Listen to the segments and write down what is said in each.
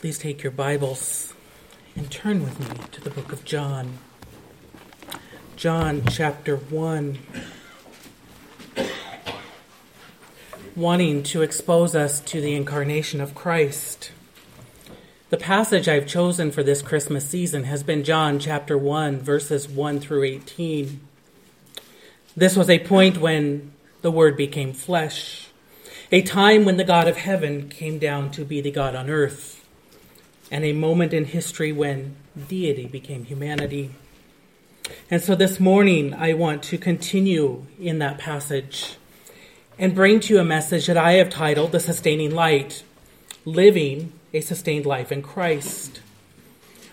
Please take your Bibles and turn with me to the book of John. John chapter 1. Wanting to expose us to the incarnation of Christ. The passage I've chosen for this Christmas season has been John chapter 1, verses 1 through 18. This was a point when the Word became flesh, a time when the God of heaven came down to be the God on earth and a moment in history when deity became humanity. And so this morning, I want to continue in that passage and bring to you a message that I have titled The Sustaining Light Living a Sustained Life in Christ.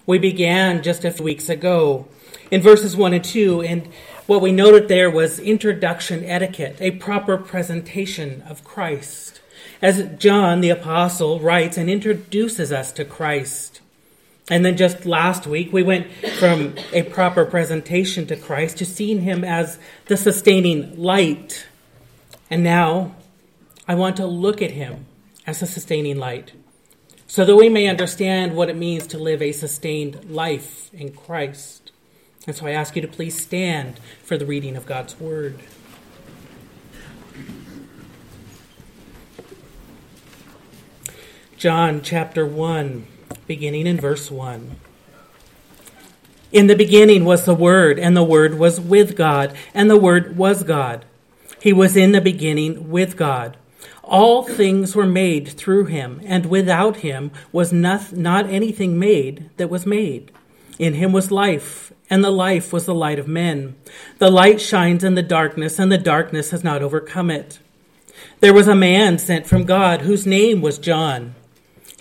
We began just a few weeks ago in verses 1 and 2, and what we noted there was introduction etiquette, a proper presentation of Christ as John the Apostle writes and introduces us to Christ. And then just last week, we went from a proper presentation to Christ to seeing him as the sustaining light. And now I want to look at him as a sustaining light so that we may understand what it means to live a sustained life in Christ. And so I ask you to please stand for the reading of God's word. John chapter 1, beginning in verse 1. In the beginning was the Word, and the Word was with God, and the Word was God. He was in the beginning with God. All things were made through him, and without him was not, not anything made that was made. In him was life, and the life was the light of men. The light shines in the darkness, and the darkness has not overcome it. There was a man sent from God whose name was John.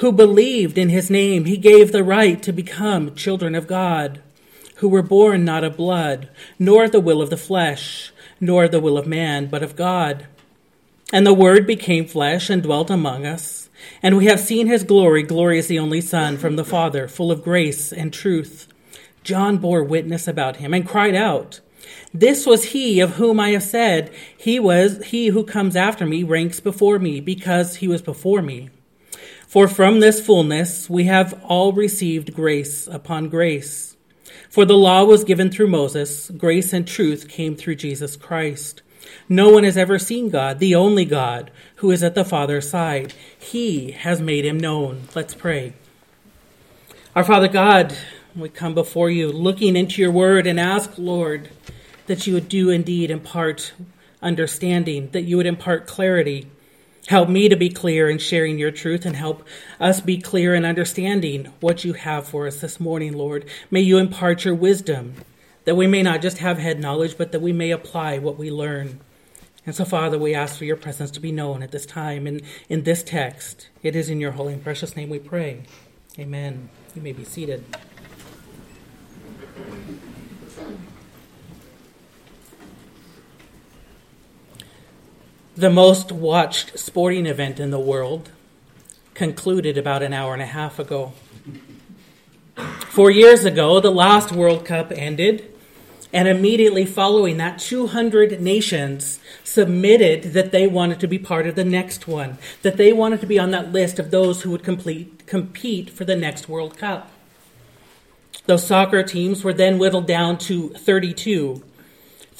who believed in his name, he gave the right to become children of God, who were born not of blood, nor the will of the flesh, nor the will of man, but of God. And the Word became flesh and dwelt among us, and we have seen his glory, glory as the only Son from the Father, full of grace and truth. John bore witness about him and cried out, This was he of whom I have said, He was he who comes after me ranks before me, because he was before me. For from this fullness we have all received grace upon grace. For the law was given through Moses, grace and truth came through Jesus Christ. No one has ever seen God, the only God, who is at the Father's side. He has made him known. Let's pray. Our Father God, we come before you looking into your word and ask, Lord, that you would do indeed impart understanding, that you would impart clarity Help me to be clear in sharing your truth and help us be clear in understanding what you have for us this morning, Lord. May you impart your wisdom that we may not just have head knowledge, but that we may apply what we learn. And so, Father, we ask for your presence to be known at this time and in this text. It is in your holy and precious name we pray. Amen. You may be seated. The most watched sporting event in the world concluded about an hour and a half ago. Four years ago, the last World Cup ended, and immediately following that, 200 nations submitted that they wanted to be part of the next one, that they wanted to be on that list of those who would complete, compete for the next World Cup. Those soccer teams were then whittled down to 32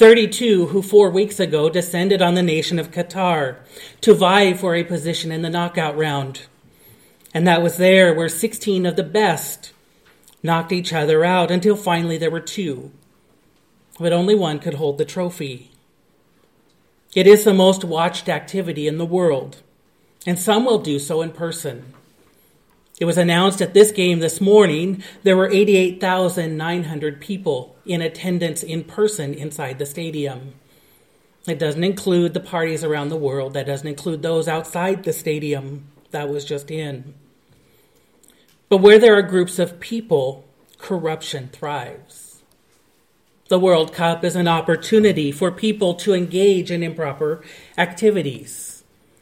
32 who four weeks ago descended on the nation of Qatar to vie for a position in the knockout round. And that was there where 16 of the best knocked each other out until finally there were two. But only one could hold the trophy. It is the most watched activity in the world, and some will do so in person. It was announced at this game this morning there were 88,900 people in attendance in person inside the stadium. It doesn't include the parties around the world, that doesn't include those outside the stadium that was just in. But where there are groups of people corruption thrives. The World Cup is an opportunity for people to engage in improper activities.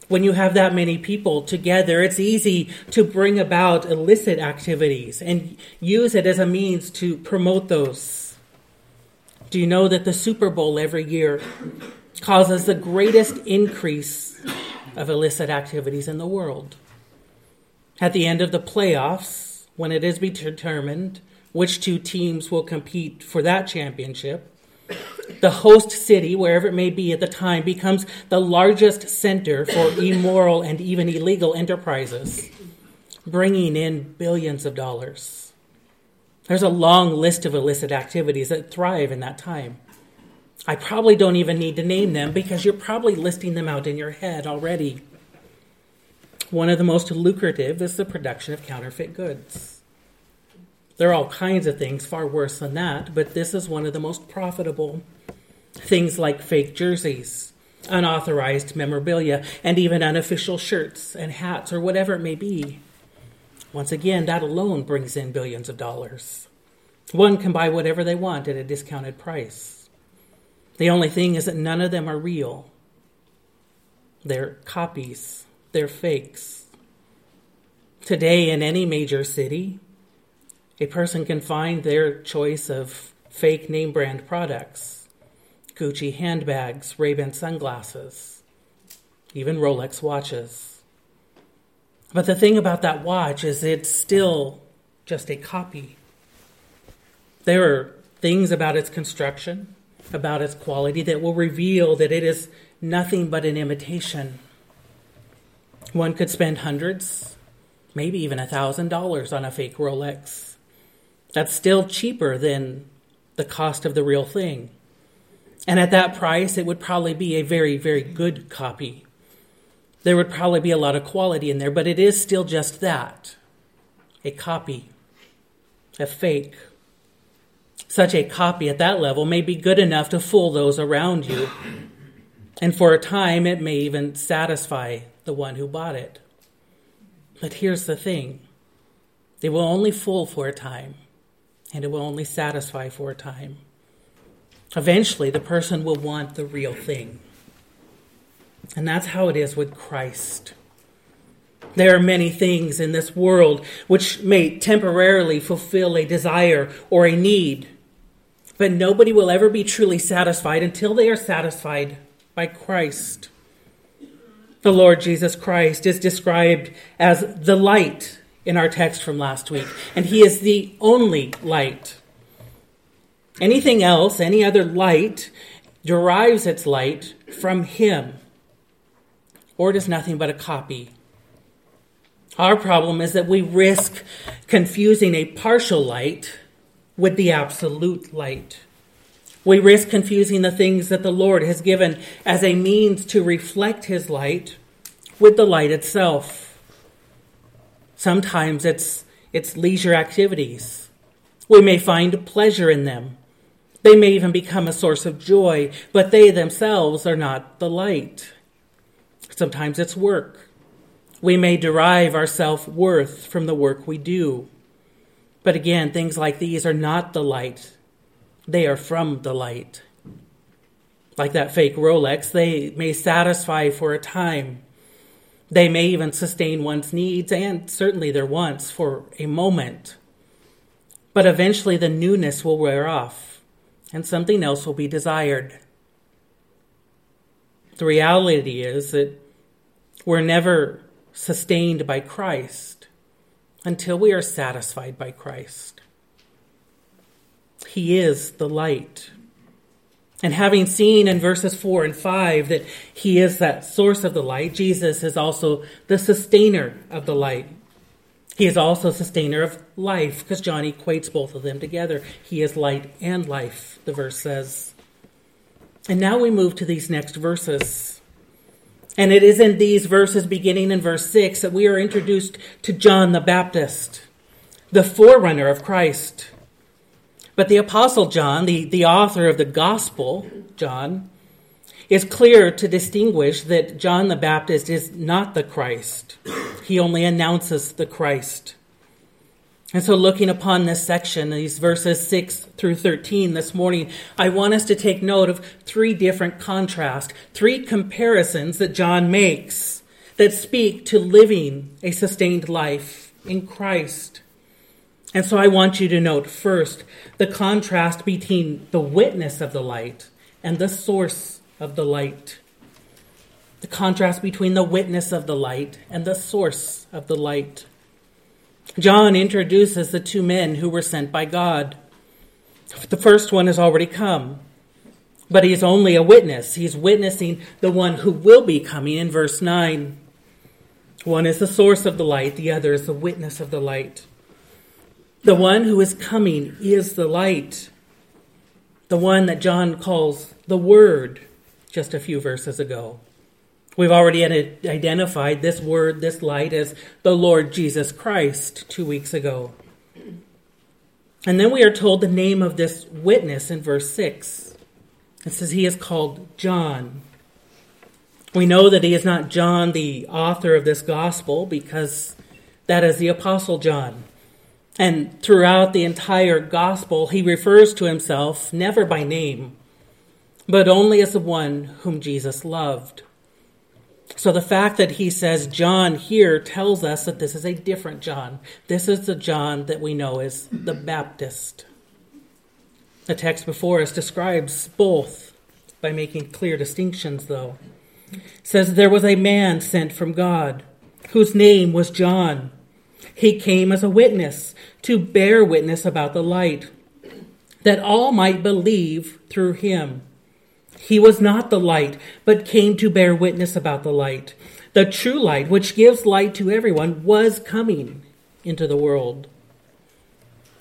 When you have that many people together, it's easy to bring about illicit activities and use it as a means to promote those. Do you know that the Super Bowl every year causes the greatest increase of illicit activities in the world? At the end of the playoffs, when it is determined which two teams will compete for that championship, the host city, wherever it may be at the time, becomes the largest center for immoral and even illegal enterprises, bringing in billions of dollars. There's a long list of illicit activities that thrive in that time. I probably don't even need to name them because you're probably listing them out in your head already. One of the most lucrative is the production of counterfeit goods. There are all kinds of things far worse than that, but this is one of the most profitable. Things like fake jerseys, unauthorized memorabilia, and even unofficial shirts and hats or whatever it may be. Once again, that alone brings in billions of dollars. One can buy whatever they want at a discounted price. The only thing is that none of them are real. They're copies they're fakes. Today, in any major city, a person can find their choice of fake name brand products Gucci handbags, Ray-Ban sunglasses, even Rolex watches. But the thing about that watch is it's still just a copy. There are things about its construction, about its quality, that will reveal that it is nothing but an imitation. One could spend hundreds, maybe even a thousand dollars on a fake Rolex. That's still cheaper than the cost of the real thing. And at that price, it would probably be a very, very good copy. There would probably be a lot of quality in there, but it is still just that a copy, a fake. Such a copy at that level may be good enough to fool those around you. And for a time, it may even satisfy the one who bought it. But here's the thing they will only fool for a time, and it will only satisfy for a time. Eventually, the person will want the real thing. And that's how it is with Christ. There are many things in this world which may temporarily fulfill a desire or a need, but nobody will ever be truly satisfied until they are satisfied by Christ. The Lord Jesus Christ is described as the light in our text from last week, and he is the only light. Anything else, any other light, derives its light from him, or it is nothing but a copy. Our problem is that we risk confusing a partial light with the absolute light. We risk confusing the things that the Lord has given as a means to reflect His light with the light itself. Sometimes it's, it's leisure activities. We may find pleasure in them. They may even become a source of joy, but they themselves are not the light. Sometimes it's work. We may derive our self worth from the work we do. But again, things like these are not the light they are from the light. Like that fake Rolex, they may satisfy for a time. They may even sustain one's needs and certainly their wants for a moment. But eventually the newness will wear off and something else will be desired. The reality is that we're never sustained by Christ until we are satisfied by Christ. He is the light. And having seen in verses 4 and 5 that he is that source of the light, Jesus is also the sustainer of the light. He is also sustainer of life, because John equates both of them together. He is light and life, the verse says. And now we move to these next verses. And it is in these verses, beginning in verse 6, that we are introduced to John the Baptist, the forerunner of Christ. But the Apostle John, the, the author of the Gospel, John, is clear to distinguish that John the Baptist is not the Christ. He only announces the Christ. And so, looking upon this section, these verses 6 through 13 this morning, I want us to take note of three different contrasts, three comparisons that John makes that speak to living a sustained life in Christ. And so, I want you to note first the contrast between the witness of the light and the source of the light. The contrast between the witness of the light and the source of the light. John introduces the two men who were sent by God. The first one has already come, but he's only a witness. He's witnessing the one who will be coming in verse 9. One is the source of the light, the other is the witness of the light. The one who is coming is the light, the one that John calls the Word just a few verses ago. We've already identified this word, this light, as the Lord Jesus Christ two weeks ago. And then we are told the name of this witness in verse 6. It says he is called John. We know that he is not John, the author of this gospel, because that is the Apostle John. And throughout the entire gospel, he refers to himself never by name, but only as the one whom Jesus loved. So the fact that he says John here tells us that this is a different John. This is the John that we know as the Baptist. The text before us describes both by making clear distinctions, though. It says there was a man sent from God whose name was John. He came as a witness to bear witness about the light, that all might believe through him. He was not the light, but came to bear witness about the light. The true light, which gives light to everyone, was coming into the world.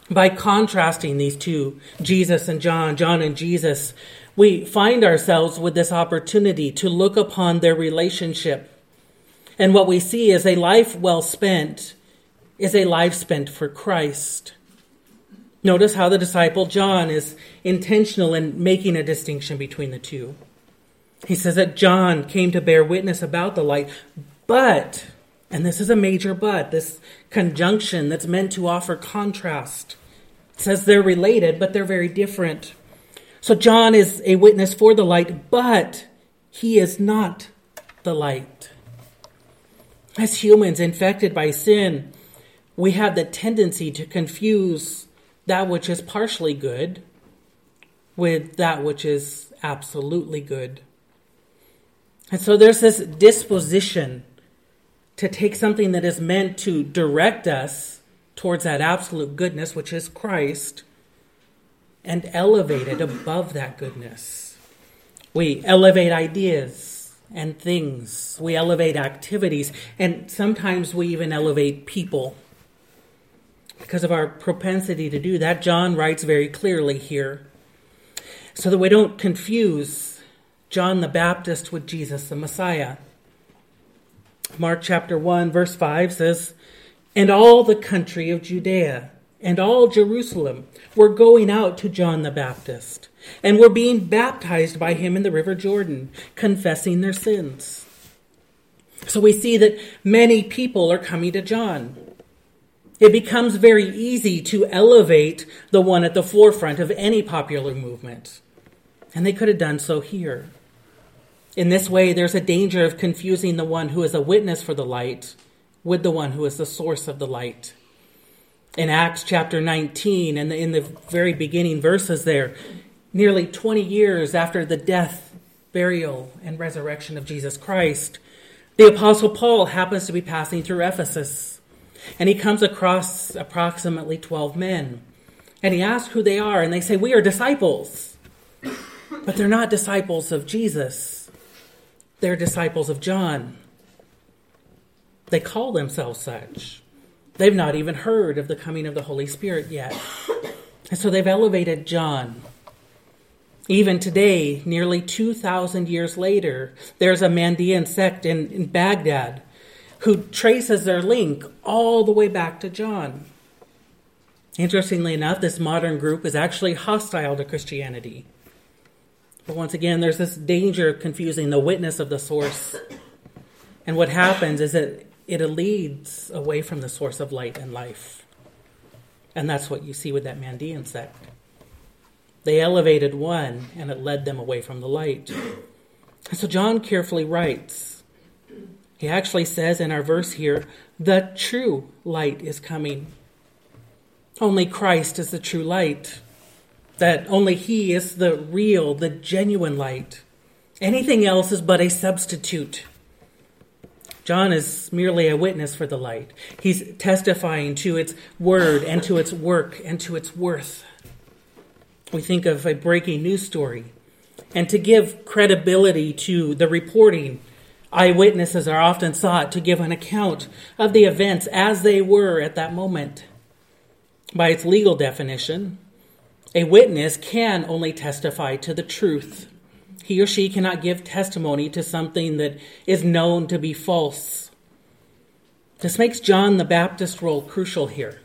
By contrasting these two, Jesus and John, John and Jesus, we find ourselves with this opportunity to look upon their relationship. And what we see is a life well spent is a life spent for Christ. Notice how the disciple John is intentional in making a distinction between the two. He says that John came to bear witness about the light, but, and this is a major but, this conjunction that's meant to offer contrast. It says they're related, but they're very different. So John is a witness for the light, but he is not the light. As humans infected by sin, we have the tendency to confuse that which is partially good with that which is absolutely good. And so there's this disposition to take something that is meant to direct us towards that absolute goodness, which is Christ, and elevate it above that goodness. We elevate ideas and things, we elevate activities, and sometimes we even elevate people because of our propensity to do that. John writes very clearly here so that we don't confuse John the Baptist with Jesus the Messiah. Mark chapter 1, verse 5 says, And all the country of Judea and all Jerusalem were going out to John the Baptist and were being baptized by him in the river Jordan, confessing their sins. So we see that many people are coming to John. It becomes very easy to elevate the one at the forefront of any popular movement. And they could have done so here. In this way, there's a danger of confusing the one who is a witness for the light with the one who is the source of the light. In Acts chapter 19, and in the very beginning verses there, nearly 20 years after the death, burial, and resurrection of Jesus Christ, the Apostle Paul happens to be passing through Ephesus and he comes across approximately 12 men. And he asks who they are, and they say, We are disciples. But they're not disciples of Jesus, they're disciples of John. They call themselves such. They've not even heard of the coming of the Holy Spirit yet. And so they've elevated John. Even today, nearly 2,000 years later, there's a Mandean sect in, in Baghdad who traces their link all the way back to John. Interestingly enough, this modern group is actually hostile to Christianity. But once again, there's this danger of confusing the witness of the source. And what happens is that it leads away from the source of light and life. And that's what you see with that Mandean sect. They elevated one, and it led them away from the light. So John carefully writes. He actually says in our verse here, the true light is coming. Only Christ is the true light. That only He is the real, the genuine light. Anything else is but a substitute. John is merely a witness for the light. He's testifying to its word and to its work and to its worth. We think of a breaking news story. And to give credibility to the reporting, eyewitnesses are often sought to give an account of the events as they were at that moment. By its legal definition, a witness can only testify to the truth. He or she cannot give testimony to something that is known to be false. This makes John the Baptist role crucial here.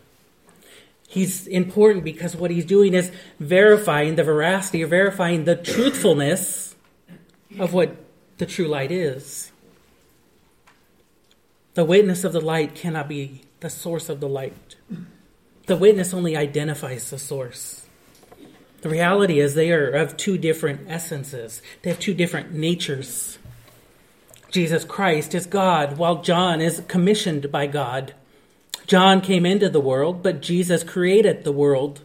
He's important because what he's doing is verifying the veracity or verifying the truthfulness of what the true light is. The witness of the light cannot be the source of the light. The witness only identifies the source. The reality is they are of two different essences. They have two different natures. Jesus Christ is God, while John is commissioned by God. John came into the world, but Jesus created the world.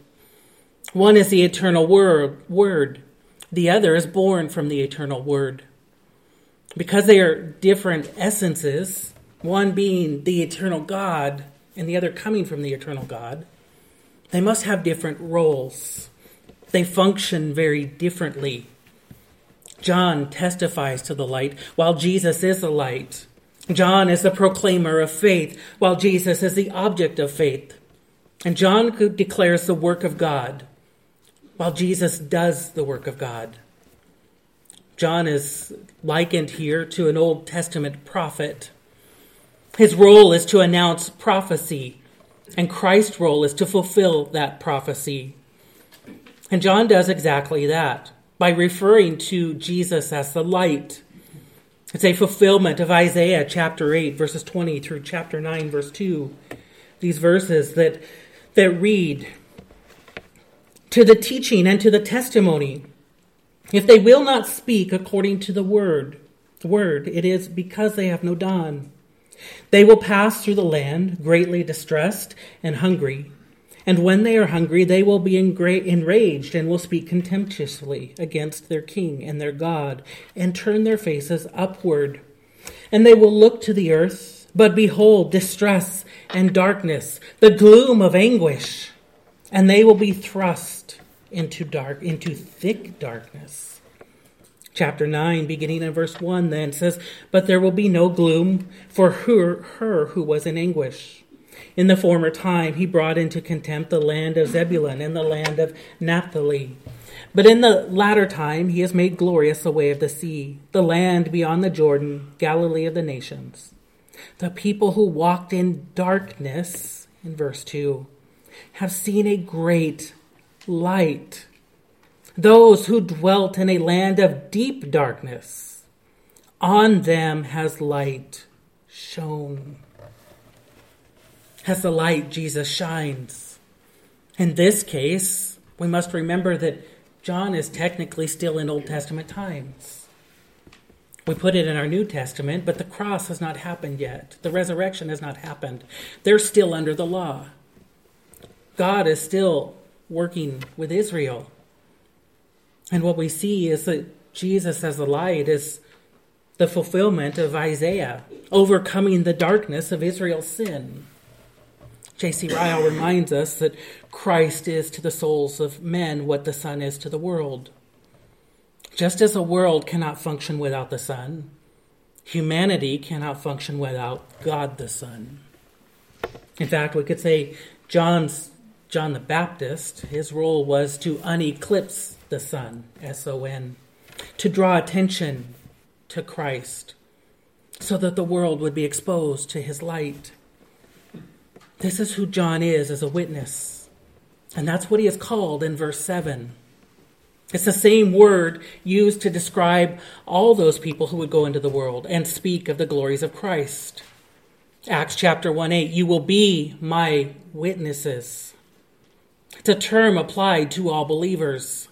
One is the eternal word, word. The other is born from the eternal word. Because they are different essences, one being the eternal God and the other coming from the eternal God, they must have different roles. They function very differently. John testifies to the light, while Jesus is the light. John is the proclaimer of faith, while Jesus is the object of faith. And John declares the work of God, while Jesus does the work of God. John is likened here to an Old Testament prophet. His role is to announce prophecy, and Christ's role is to fulfill that prophecy. And John does exactly that by referring to Jesus as the light. It's a fulfillment of Isaiah chapter 8, verses 20 through chapter 9, verse 2. These verses that, that read, To the teaching and to the testimony, if they will not speak according to the word, the word, it is because they have no dawn. They will pass through the land greatly distressed and hungry. And when they are hungry, they will be enraged and will speak contemptuously against their king and their God, and turn their faces upward. And they will look to the earth, but behold, distress and darkness, the gloom of anguish, and they will be thrust into dark, into thick darkness. Chapter 9, beginning in verse 1, then says, But there will be no gloom for her, her who was in anguish in the former time, he brought into contempt the land of Zebulun and the land of Naphtali. But in the latter time, he has made glorious the way of the sea, the land beyond the Jordan, Galilee of the nations. The people who walked in darkness, in verse 2, have seen a great light. Those who dwelt in a land of deep darkness, on them has light shone as the light Jesus shines. In this case, we must remember that John is technically still in Old Testament times. We put it in our New Testament, but the cross has not happened yet. The resurrection has not happened. They're still under the law. God is still working with Israel. And what we see is that Jesus as the light is the fulfillment of Isaiah, overcoming the darkness of Israel's sin. J.C. Ryle reminds us that Christ is to the souls of men what the sun is to the world. Just as a world cannot function without the sun, humanity cannot function without God the Son. In fact, we could say John's John the Baptist, his role was to uneclipse the Son, S O N, to draw attention to Christ, so that the world would be exposed to his light. This is who John is as a witness. And that's what he is called in verse 7. It's the same word used to describe all those people who would go into the world and speak of the glories of Christ. Acts chapter 1 8, you will be my witnesses. It's a term applied to all believers.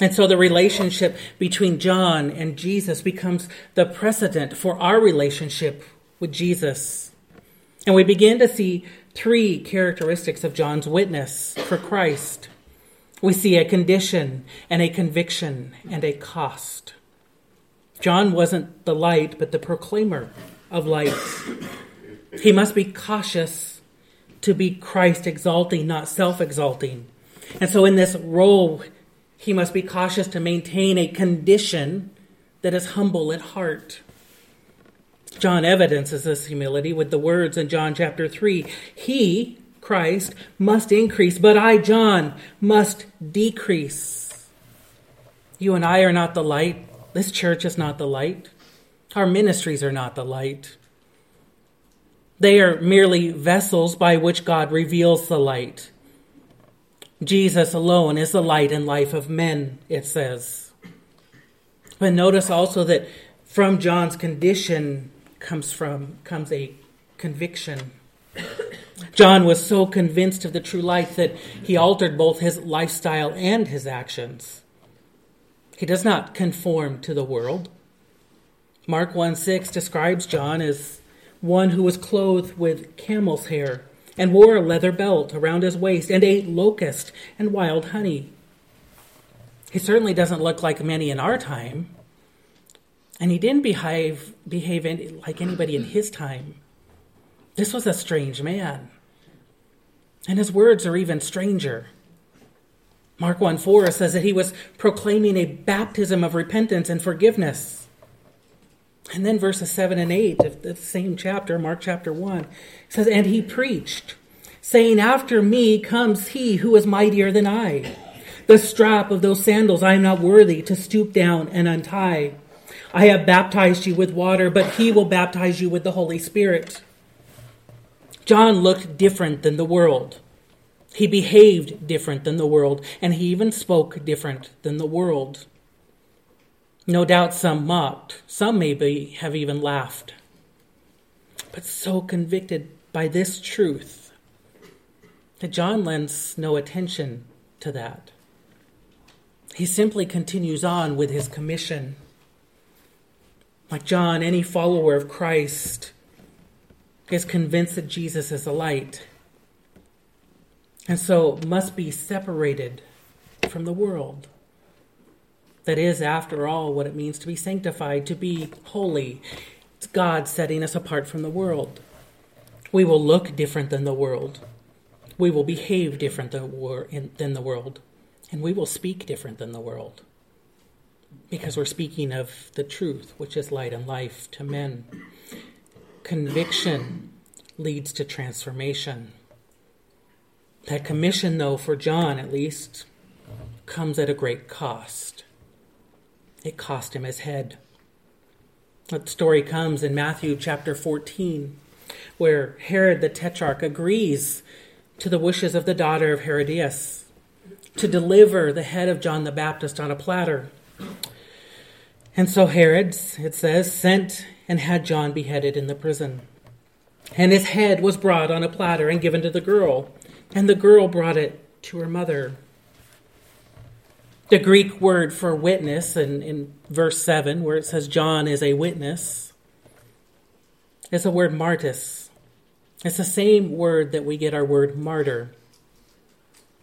And so the relationship between John and Jesus becomes the precedent for our relationship with Jesus. And we begin to see three characteristics of John's witness for Christ. We see a condition and a conviction and a cost. John wasn't the light, but the proclaimer of light. He must be cautious to be Christ exalting, not self exalting. And so, in this role, he must be cautious to maintain a condition that is humble at heart. John evidences this humility with the words in John chapter 3 He, Christ, must increase, but I, John, must decrease. You and I are not the light. This church is not the light. Our ministries are not the light. They are merely vessels by which God reveals the light. Jesus alone is the light and life of men, it says. But notice also that from John's condition comes from comes a conviction. John was so convinced of the true light that he altered both his lifestyle and his actions. He does not conform to the world. Mark 1 6 describes John as one who was clothed with camel's hair and wore a leather belt around his waist and ate locust and wild honey. He certainly doesn't look like many in our time, and he didn't behave, behave like anybody in his time. This was a strange man. And his words are even stranger. Mark 1 4 says that he was proclaiming a baptism of repentance and forgiveness. And then verses 7 and 8 of the same chapter, Mark chapter 1, says, And he preached, saying, After me comes he who is mightier than I. The strap of those sandals I am not worthy to stoop down and untie. I have baptized you with water, but he will baptize you with the Holy Spirit. John looked different than the world. He behaved different than the world, and he even spoke different than the world. No doubt some mocked, some maybe have even laughed. But so convicted by this truth that John lends no attention to that. He simply continues on with his commission. Like John, any follower of Christ is convinced that Jesus is the light, and so must be separated from the world. That is, after all, what it means to be sanctified, to be holy. It's God setting us apart from the world. We will look different than the world. We will behave different than the world. And we will speak different than the world. Because we're speaking of the truth, which is light and life to men. Conviction leads to transformation. That commission, though, for John at least, comes at a great cost. It cost him his head. That story comes in Matthew chapter 14, where Herod the Tetrarch agrees to the wishes of the daughter of Herodias to deliver the head of John the Baptist on a platter. And so Herod, it says, sent and had John beheaded in the prison. And his head was brought on a platter and given to the girl, and the girl brought it to her mother. The Greek word for witness in, in verse 7, where it says John is a witness, is the word martyrs. It's the same word that we get our word martyr.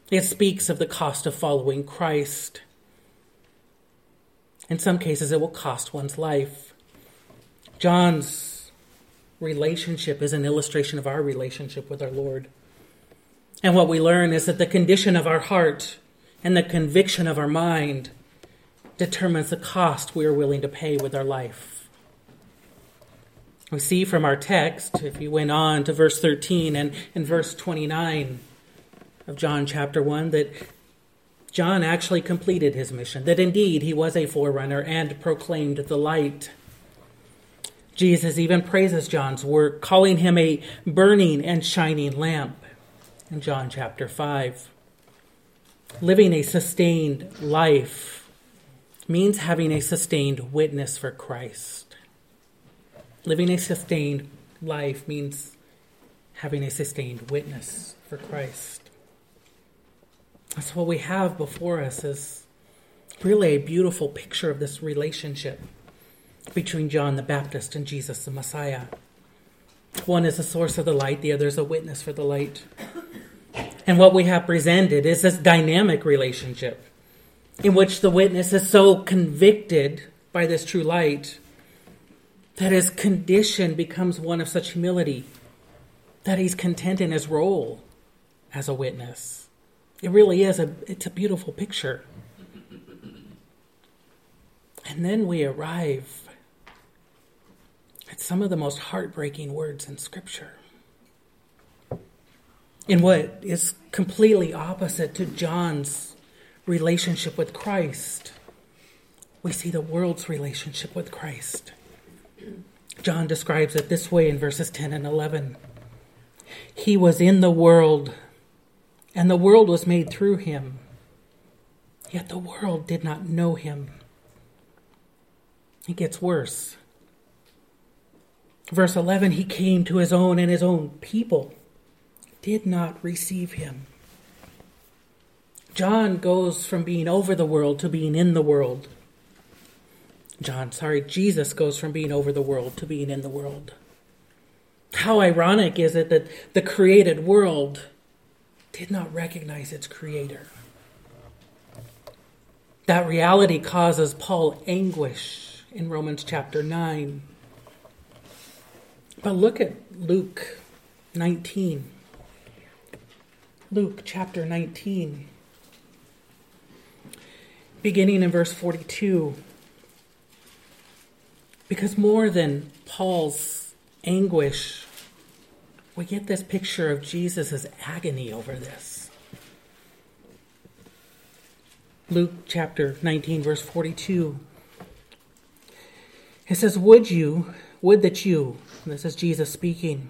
It speaks of the cost of following Christ. In some cases, it will cost one's life. John's relationship is an illustration of our relationship with our Lord. And what we learn is that the condition of our heart and the conviction of our mind determines the cost we are willing to pay with our life. We see from our text, if you went on to verse 13 and, and verse 29 of John chapter 1, that John actually completed his mission, that indeed he was a forerunner and proclaimed the light. Jesus even praises John's work, calling him a burning and shining lamp in John chapter 5. Living a sustained life means having a sustained witness for Christ. Living a sustained life means having a sustained witness for Christ. So what we have before us is really a beautiful picture of this relationship between John the Baptist and Jesus the Messiah. One is the source of the light, the other is a witness for the light. And what we have presented is this dynamic relationship in which the witness is so convicted by this true light that his condition becomes one of such humility that he's content in his role as a witness. It really is a it's a beautiful picture. And then we arrive at some of the most heartbreaking words in scripture. In what is completely opposite to John's relationship with Christ, we see the world's relationship with Christ. John describes it this way in verses 10 and 11 He was in the world, and the world was made through him, yet the world did not know him. It gets worse. Verse 11 He came to his own, and his own people did not receive him. John goes from being over the world to being in the world. John, sorry, Jesus goes from being over the world to being in the world. How ironic is it that the created world did not recognize its creator? That reality causes Paul anguish in Romans chapter 9. But look at Luke 19. Luke chapter 19 beginning in verse 42. Because more than Paul's anguish, we get this picture of Jesus' agony over this. Luke chapter 19, verse 42. It says, Would you, would that you, this is Jesus speaking,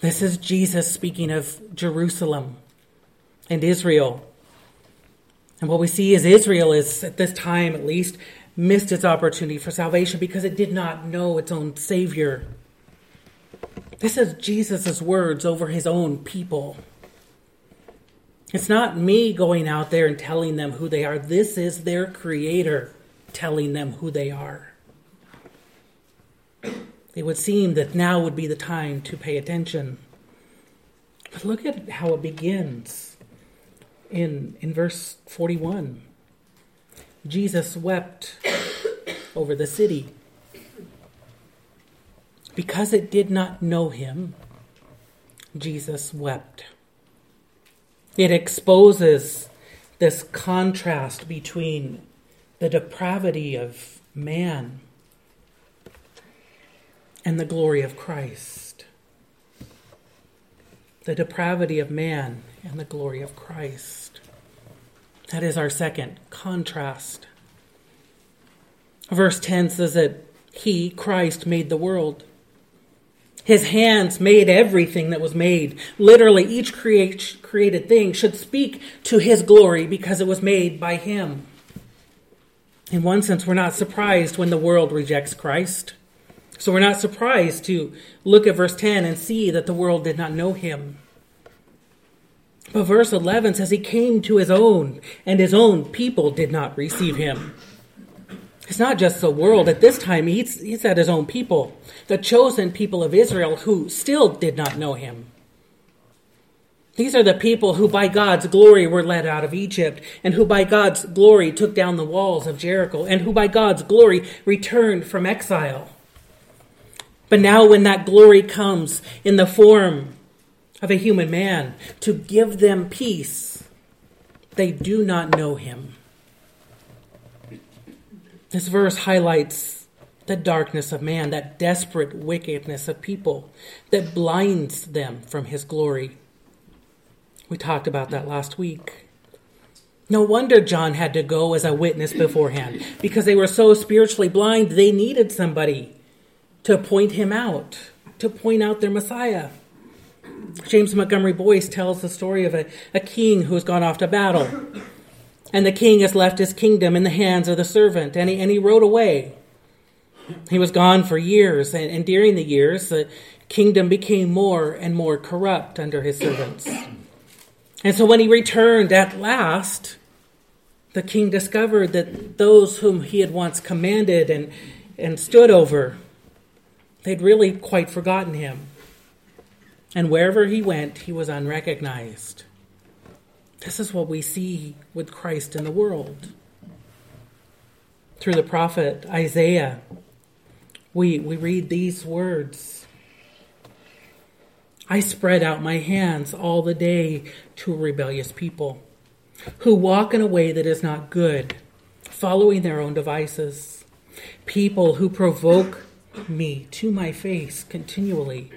This is Jesus speaking of Jerusalem and Israel and what we see is Israel is, at this time at least, missed its opportunity for salvation because it did not know its own Savior. This is Jesus' words over his own people. It's not me going out there and telling them who they are. This is their Creator telling them who they are. It would seem that now would be the time to pay attention. But look at how it begins in, in verse 41. Jesus wept over the city because it did not know him. Jesus wept. It exposes this contrast between the depravity of man and the glory of Christ. The depravity of man and the glory of Christ. That is our second contrast. Verse 10 says that He, Christ, made the world. His hands made everything that was made. Literally, each create, created thing should speak to His glory because it was made by Him. In one sense, we're not surprised when the world rejects Christ. So we're not surprised to look at verse 10 and see that the world did not know Him. But verse 11 says he came to his own, and his own people did not receive him. It's not just the world. At this time, he's, he's at his own people, the chosen people of Israel who still did not know him. These are the people who by God's glory were led out of Egypt, and who by God's glory took down the walls of Jericho, and who by God's glory returned from exile. But now, when that glory comes in the form of a human man to give them peace, they do not know him. This verse highlights the darkness of man, that desperate wickedness of people that blinds them from his glory. We talked about that last week. No wonder John had to go as a witness beforehand, because they were so spiritually blind, they needed somebody to point him out, to point out their Messiah. James Montgomery Boice tells the story of a, a king who has gone off to battle. And the king has left his kingdom in the hands of the servant, and he, and he rode away. He was gone for years, and, and during the years, the kingdom became more and more corrupt under his servants. And so when he returned at last, the king discovered that those whom he had once commanded and, and stood over, they'd really quite forgotten him. And wherever he went, he was unrecognized. This is what we see with Christ in the world. Through the prophet Isaiah, we, we read these words I spread out my hands all the day to rebellious people who walk in a way that is not good, following their own devices. People who provoke me to my face continually,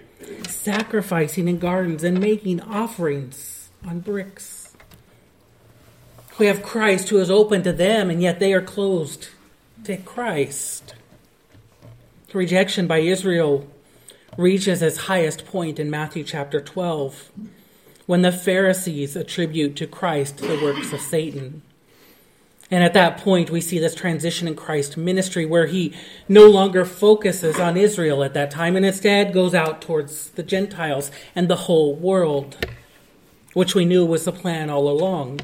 sacrificing in gardens and making offerings on bricks. We have Christ who is open to them, and yet they are closed to Christ. Rejection by Israel reaches its highest point in Matthew chapter 12 when the Pharisees attribute to Christ the works of Satan. And at that point, we see this transition in Christ's ministry where he no longer focuses on Israel at that time and instead goes out towards the Gentiles and the whole world, which we knew was the plan all along.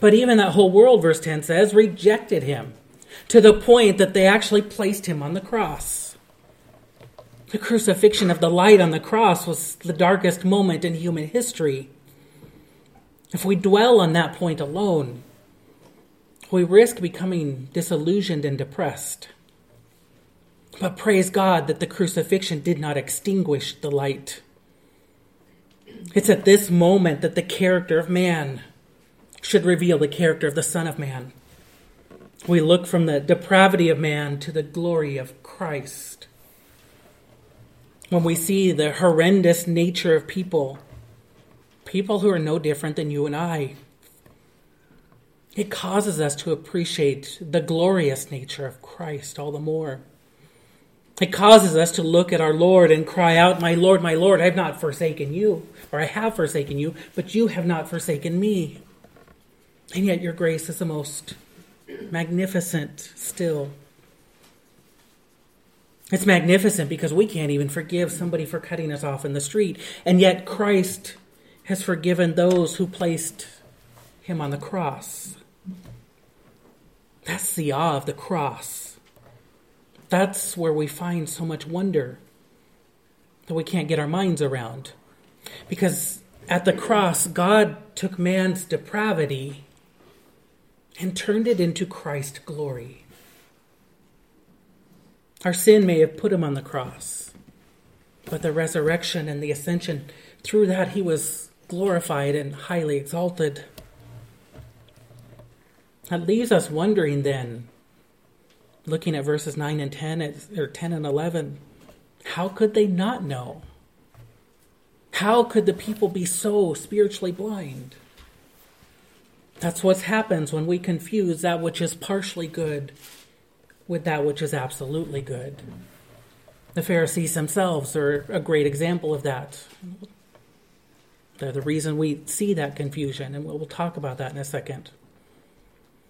But even that whole world, verse 10 says, rejected him to the point that they actually placed him on the cross. The crucifixion of the light on the cross was the darkest moment in human history. If we dwell on that point alone, we risk becoming disillusioned and depressed. But praise God that the crucifixion did not extinguish the light. It's at this moment that the character of man should reveal the character of the Son of Man. We look from the depravity of man to the glory of Christ. When we see the horrendous nature of people, people who are no different than you and I, it causes us to appreciate the glorious nature of Christ all the more. It causes us to look at our Lord and cry out, My Lord, my Lord, I have not forsaken you, or I have forsaken you, but you have not forsaken me. And yet your grace is the most magnificent still. It's magnificent because we can't even forgive somebody for cutting us off in the street. And yet Christ has forgiven those who placed him on the cross. That's the awe of the cross. That's where we find so much wonder that we can't get our minds around. Because at the cross, God took man's depravity and turned it into Christ's glory. Our sin may have put him on the cross, but the resurrection and the ascension, through that he was glorified and highly exalted. That leaves us wondering then, looking at verses 9 and 10, or 10 and 11, how could they not know? How could the people be so spiritually blind? That's what happens when we confuse that which is partially good with that which is absolutely good. The Pharisees themselves are a great example of that. They're the reason we see that confusion, and we'll talk about that in a second.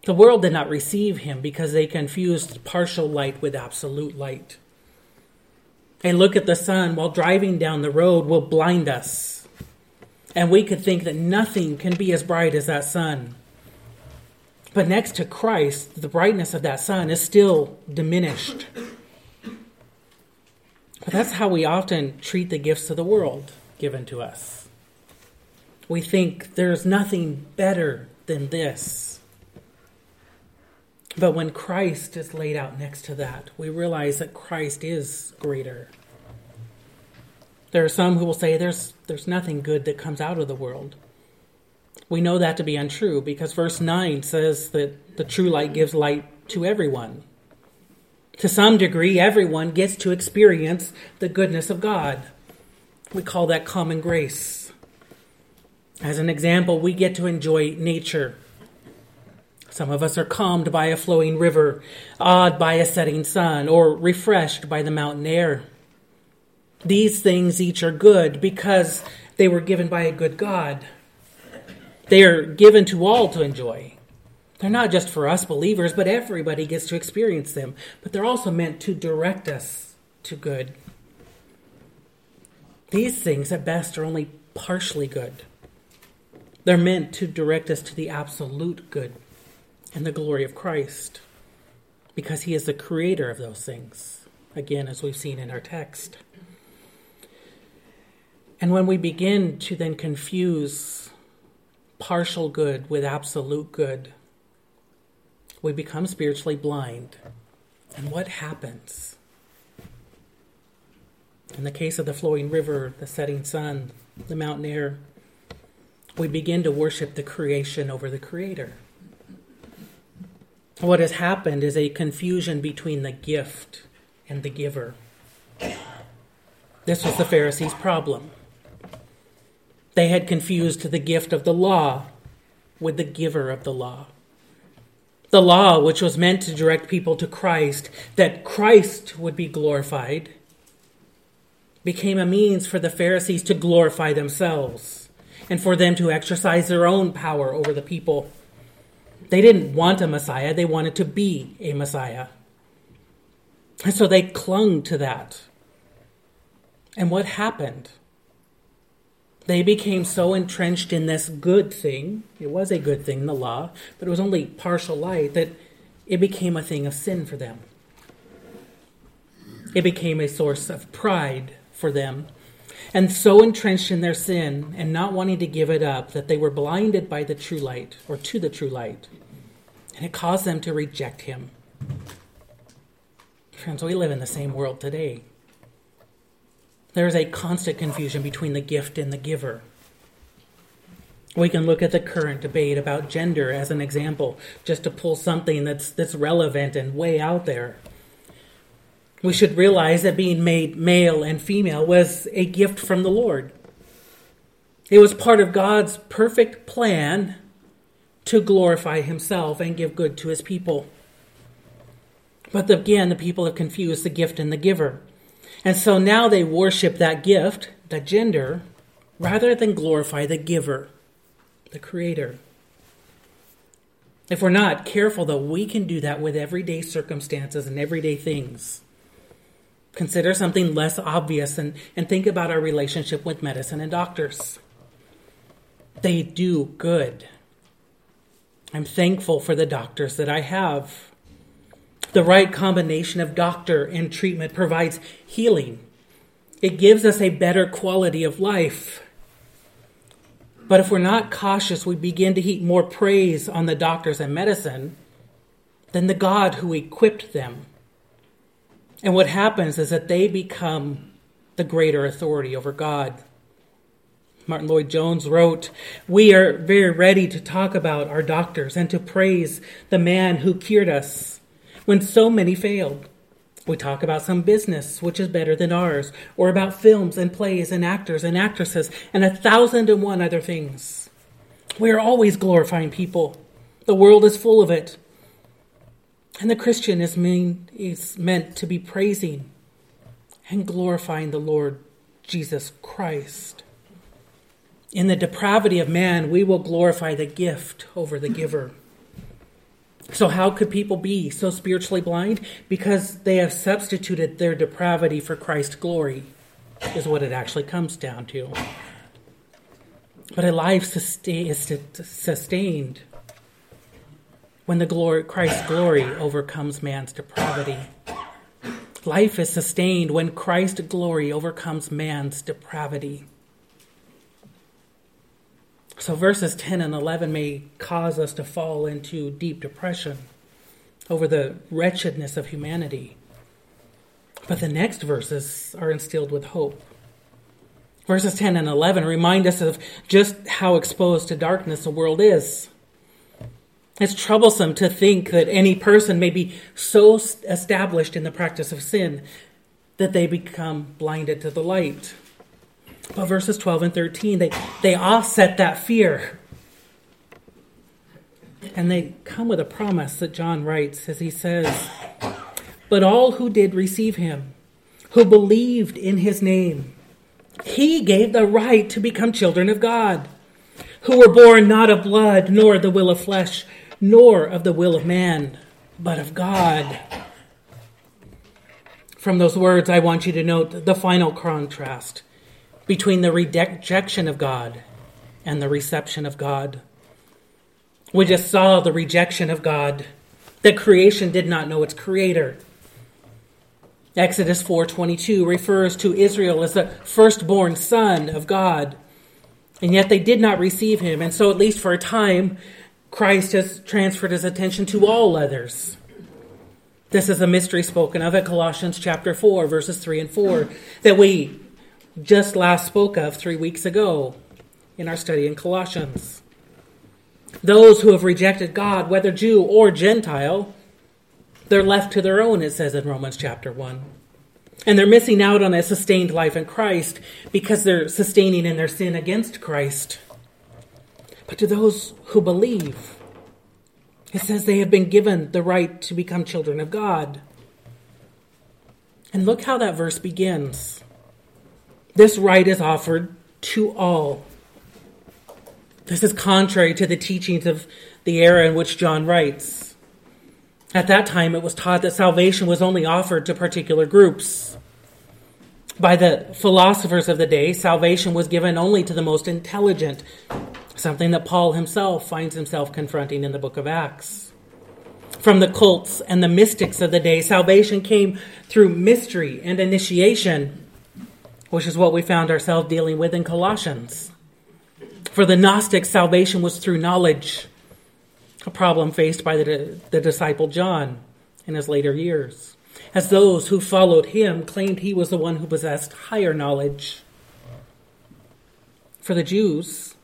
The world did not receive him because they confused partial light with absolute light. A look at the sun while driving down the road will blind us and we could think that nothing can be as bright as that sun. But next to Christ, the brightness of that sun is still diminished. But that's how we often treat the gifts of the world given to us. We think there's nothing better than this. But when Christ is laid out next to that, we realize that Christ is greater. There are some who will say there's, there's nothing good that comes out of the world. We know that to be untrue because verse 9 says that the true light gives light to everyone. To some degree, everyone gets to experience the goodness of God. We call that common grace. As an example, we get to enjoy nature. Some of us are calmed by a flowing river, awed by a setting sun, or refreshed by the mountain air. These things each are good because they were given by a good God. They are given to all to enjoy. They're not just for us believers, but everybody gets to experience them. But they're also meant to direct us to good. These things, at best, are only partially good. They're meant to direct us to the absolute good and the glory of Christ, because He is the creator of those things, again, as we've seen in our text. And when we begin to then confuse partial good with absolute good, we become spiritually blind. And what happens? In the case of the flowing river, the setting sun, the mountain air, we begin to worship the creation over the creator. What has happened is a confusion between the gift and the giver. This was the Pharisees' problem. They had confused the gift of the law with the giver of the law. The law, which was meant to direct people to Christ, that Christ would be glorified, became a means for the Pharisees to glorify themselves and for them to exercise their own power over the people. They didn't want a Messiah, they wanted to be a Messiah. And so they clung to that. And what happened? They became so entrenched in this good thing, it was a good thing, the law, but it was only partial light, that it became a thing of sin for them. It became a source of pride for them. And so entrenched in their sin and not wanting to give it up that they were blinded by the true light, or to the true light. And it caused them to reject him. Friends, we live in the same world today. There is a constant confusion between the gift and the giver. We can look at the current debate about gender as an example, just to pull something that's, that's relevant and way out there. We should realize that being made male and female was a gift from the Lord. It was part of God's perfect plan to glorify himself and give good to his people. But again, the people have confused the gift and the giver. And so now they worship that gift, the gender, rather than glorify the giver, the creator. If we're not careful, though, we can do that with everyday circumstances and everyday things. Consider something less obvious and, and think about our relationship with medicine and doctors. They do good. I'm thankful for the doctors that I have. The right combination of doctor and treatment provides healing. It gives us a better quality of life. But if we're not cautious, we begin to heap more praise on the doctors and medicine than the God who equipped them. And what happens is that they become the greater authority over God. Martyn Lloyd-Jones wrote, We are very ready to talk about our doctors and to praise the man who cured us when so many failed. We talk about some business which is better than ours, or about films and plays and actors and actresses and a thousand and one other things. We are always glorifying people. The world is full of it. And the Christian is, mean, is meant to be praising and glorifying the Lord Jesus Christ. In the depravity of man, we will glorify the gift over the giver. So, how could people be so spiritually blind? Because they have substituted their depravity for Christ's glory, is what it actually comes down to. But a life is sustained when the glory, Christ's glory overcomes man's depravity. Life is sustained when Christ's glory overcomes man's depravity. So verses 10 and 11 may cause us to fall into deep depression over the wretchedness of humanity. But the next verses are instilled with hope. Verses 10 and 11 remind us of just how exposed to darkness the world is. It's troublesome to think that any person may be so established in the practice of sin that they become blinded to the light. But verses 12 and 13, they, they offset that fear. And they come with a promise that John writes as he says, But all who did receive him, who believed in his name, he gave the right to become children of God, who were born not of blood, nor the will of flesh, nor of the will of man, but of God. From those words, I want you to note the final contrast between the rejection of God and the reception of God. We just saw the rejection of God, that creation did not know its creator. Exodus 4:22 refers to Israel as the firstborn son of God. And yet they did not receive him, and so at least for a time Christ has transferred his attention to all others. This is a mystery spoken of at Colossians chapter 4 verses 3 and 4 that we just last spoke of 3 weeks ago in our study in Colossians. Those who have rejected God, whether Jew or Gentile, they're left to their own, it says in Romans chapter 1. And they're missing out on a sustained life in Christ because they're sustaining in their sin against Christ. But to those who believe, it says they have been given the right to become children of God. And look how that verse begins. This right is offered to all. This is contrary to the teachings of the era in which John writes. At that time, it was taught that salvation was only offered to particular groups. By the philosophers of the day, salvation was given only to the most intelligent, something that Paul himself finds himself confronting in the book of Acts. From the cults and the mystics of the day, salvation came through mystery and initiation, which is what we found ourselves dealing with in Colossians. For the Gnostics, salvation was through knowledge, a problem faced by the, the disciple John in his later years, as those who followed him claimed he was the one who possessed higher knowledge. For the Jews,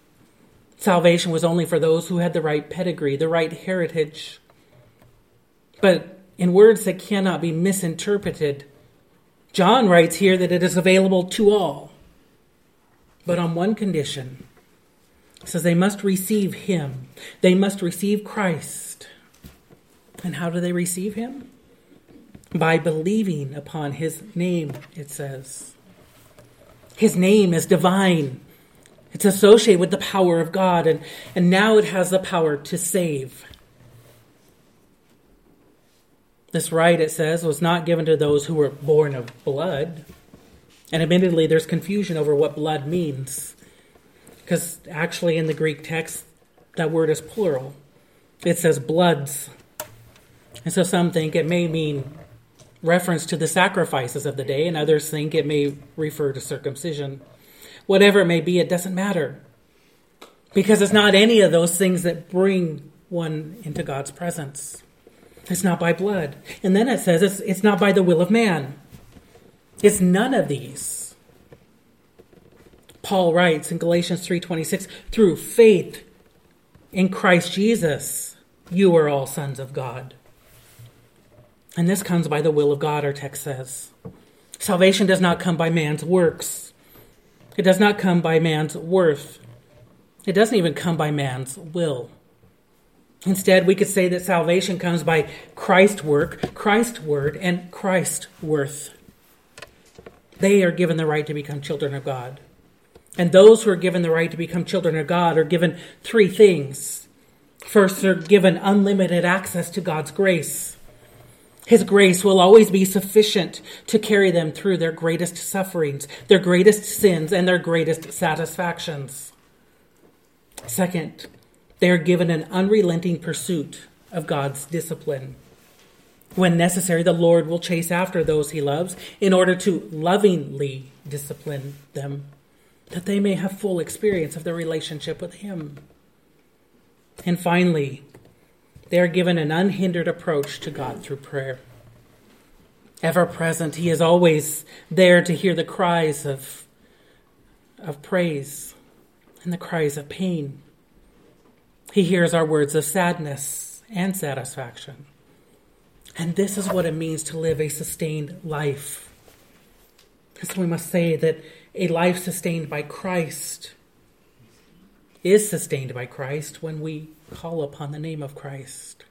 salvation was only for those who had the right pedigree, the right heritage. But in words that cannot be misinterpreted, John writes here that it is available to all, but on one condition it says they must receive him. They must receive Christ. And how do they receive him? By believing upon his name, it says. His name is divine. It's associated with the power of God, and, and now it has the power to save. This right, it says, was not given to those who were born of blood. And admittedly, there's confusion over what blood means because actually in the Greek text, that word is plural. It says bloods. And so some think it may mean reference to the sacrifices of the day, and others think it may refer to circumcision. Whatever it may be, it doesn't matter. Because it's not any of those things that bring one into God's presence. It's not by blood. And then it says it's, it's not by the will of man. It's none of these. Paul writes in Galatians 3:26, through faith in Christ Jesus, you are all sons of God. And this comes by the will of God, our text says. Salvation does not come by man's works. It does not come by man's worth. It doesn't even come by man's will. Instead, we could say that salvation comes by Christ's work, Christ's word, and Christ's worth. They are given the right to become children of God. And those who are given the right to become children of God are given three things. First, they're given unlimited access to God's grace. His grace will always be sufficient to carry them through their greatest sufferings, their greatest sins, and their greatest satisfactions. Second, they are given an unrelenting pursuit of God's discipline. When necessary, the Lord will chase after those he loves in order to lovingly discipline them that they may have full experience of their relationship with Him. And finally, they are given an unhindered approach to God through prayer. Ever present, He is always there to hear the cries of, of praise and the cries of pain. He hears our words of sadness and satisfaction. And this is what it means to live a sustained life. So we must say that a life sustained by Christ is sustained by Christ when we call upon the name of Christ.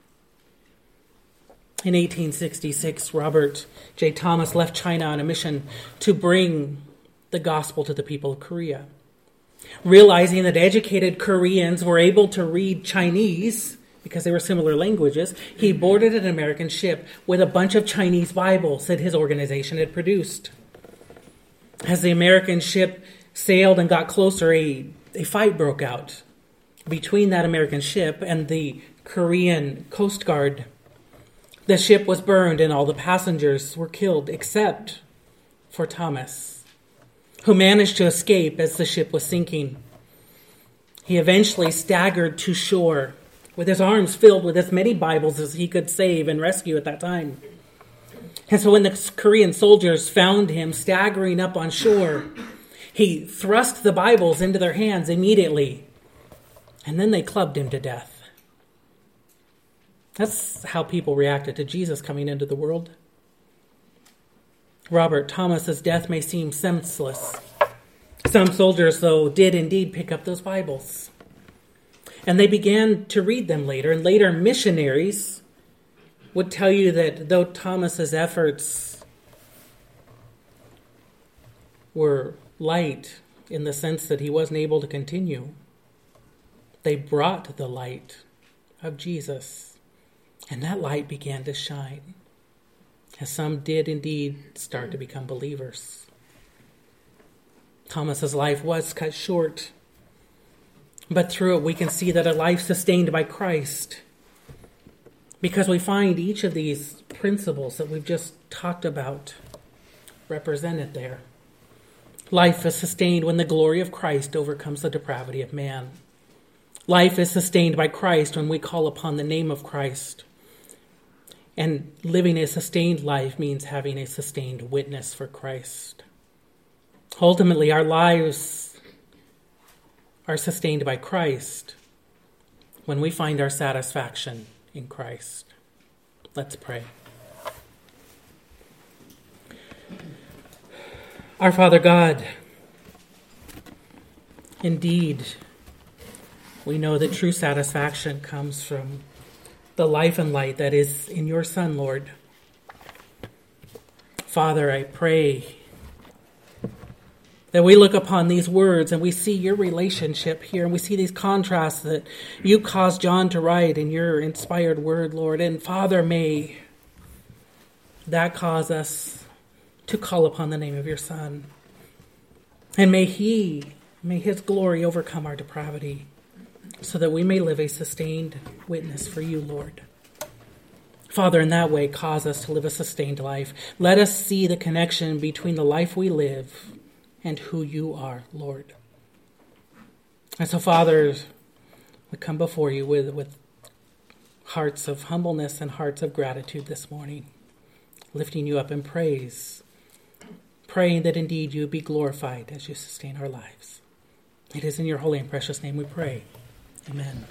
In 1866, Robert J. Thomas left China on a mission to bring the gospel to the people of Korea. Realizing that educated Koreans were able to read Chinese because they were similar languages, he mm-hmm. boarded an American ship with a bunch of Chinese Bibles that his organization had produced. As the American ship sailed and got closer, a, a fight broke out between that American ship and the Korean Coast Guard. The ship was burned and all the passengers were killed except for Thomas, who managed to escape as the ship was sinking. He eventually staggered to shore with his arms filled with as many Bibles as he could save and rescue at that time. And so when the Korean soldiers found him staggering up on shore, he thrust the Bibles into their hands immediately, and then they clubbed him to death. That's how people reacted to Jesus coming into the world. Robert Thomas's death may seem senseless. Some soldiers, though, did indeed pick up those Bibles. And they began to read them later, and later missionaries would tell you that though Thomas's efforts were light in the sense that he wasn't able to continue, they brought the light of Jesus and that light began to shine, some did indeed start to become believers. Thomas's life was cut short, but through it we can see that a life sustained by Christ, because we find each of these principles that we've just talked about represented there. Life is sustained when the glory of Christ overcomes the depravity of man. Life is sustained by Christ when we call upon the name of Christ. And living a sustained life means having a sustained witness for Christ. Ultimately, our lives are sustained by Christ when we find our satisfaction in Christ. Let's pray. Our Father God, indeed, we know that true satisfaction comes from the life and light that is in your Son, Lord. Father, I pray that we look upon these words and we see your relationship here and we see these contrasts that you caused John to write in your inspired word, Lord. And Father, may that cause us to call upon the name of your Son. And may he, may his glory overcome our depravity so that we may live a sustained witness for you, Lord. Father, in that way, cause us to live a sustained life. Let us see the connection between the life we live and who you are, Lord. And so, Father, we come before you with, with hearts of humbleness and hearts of gratitude this morning, lifting you up in praise, praying that indeed you be glorified as you sustain our lives. It is in your holy and precious name we pray. Amen.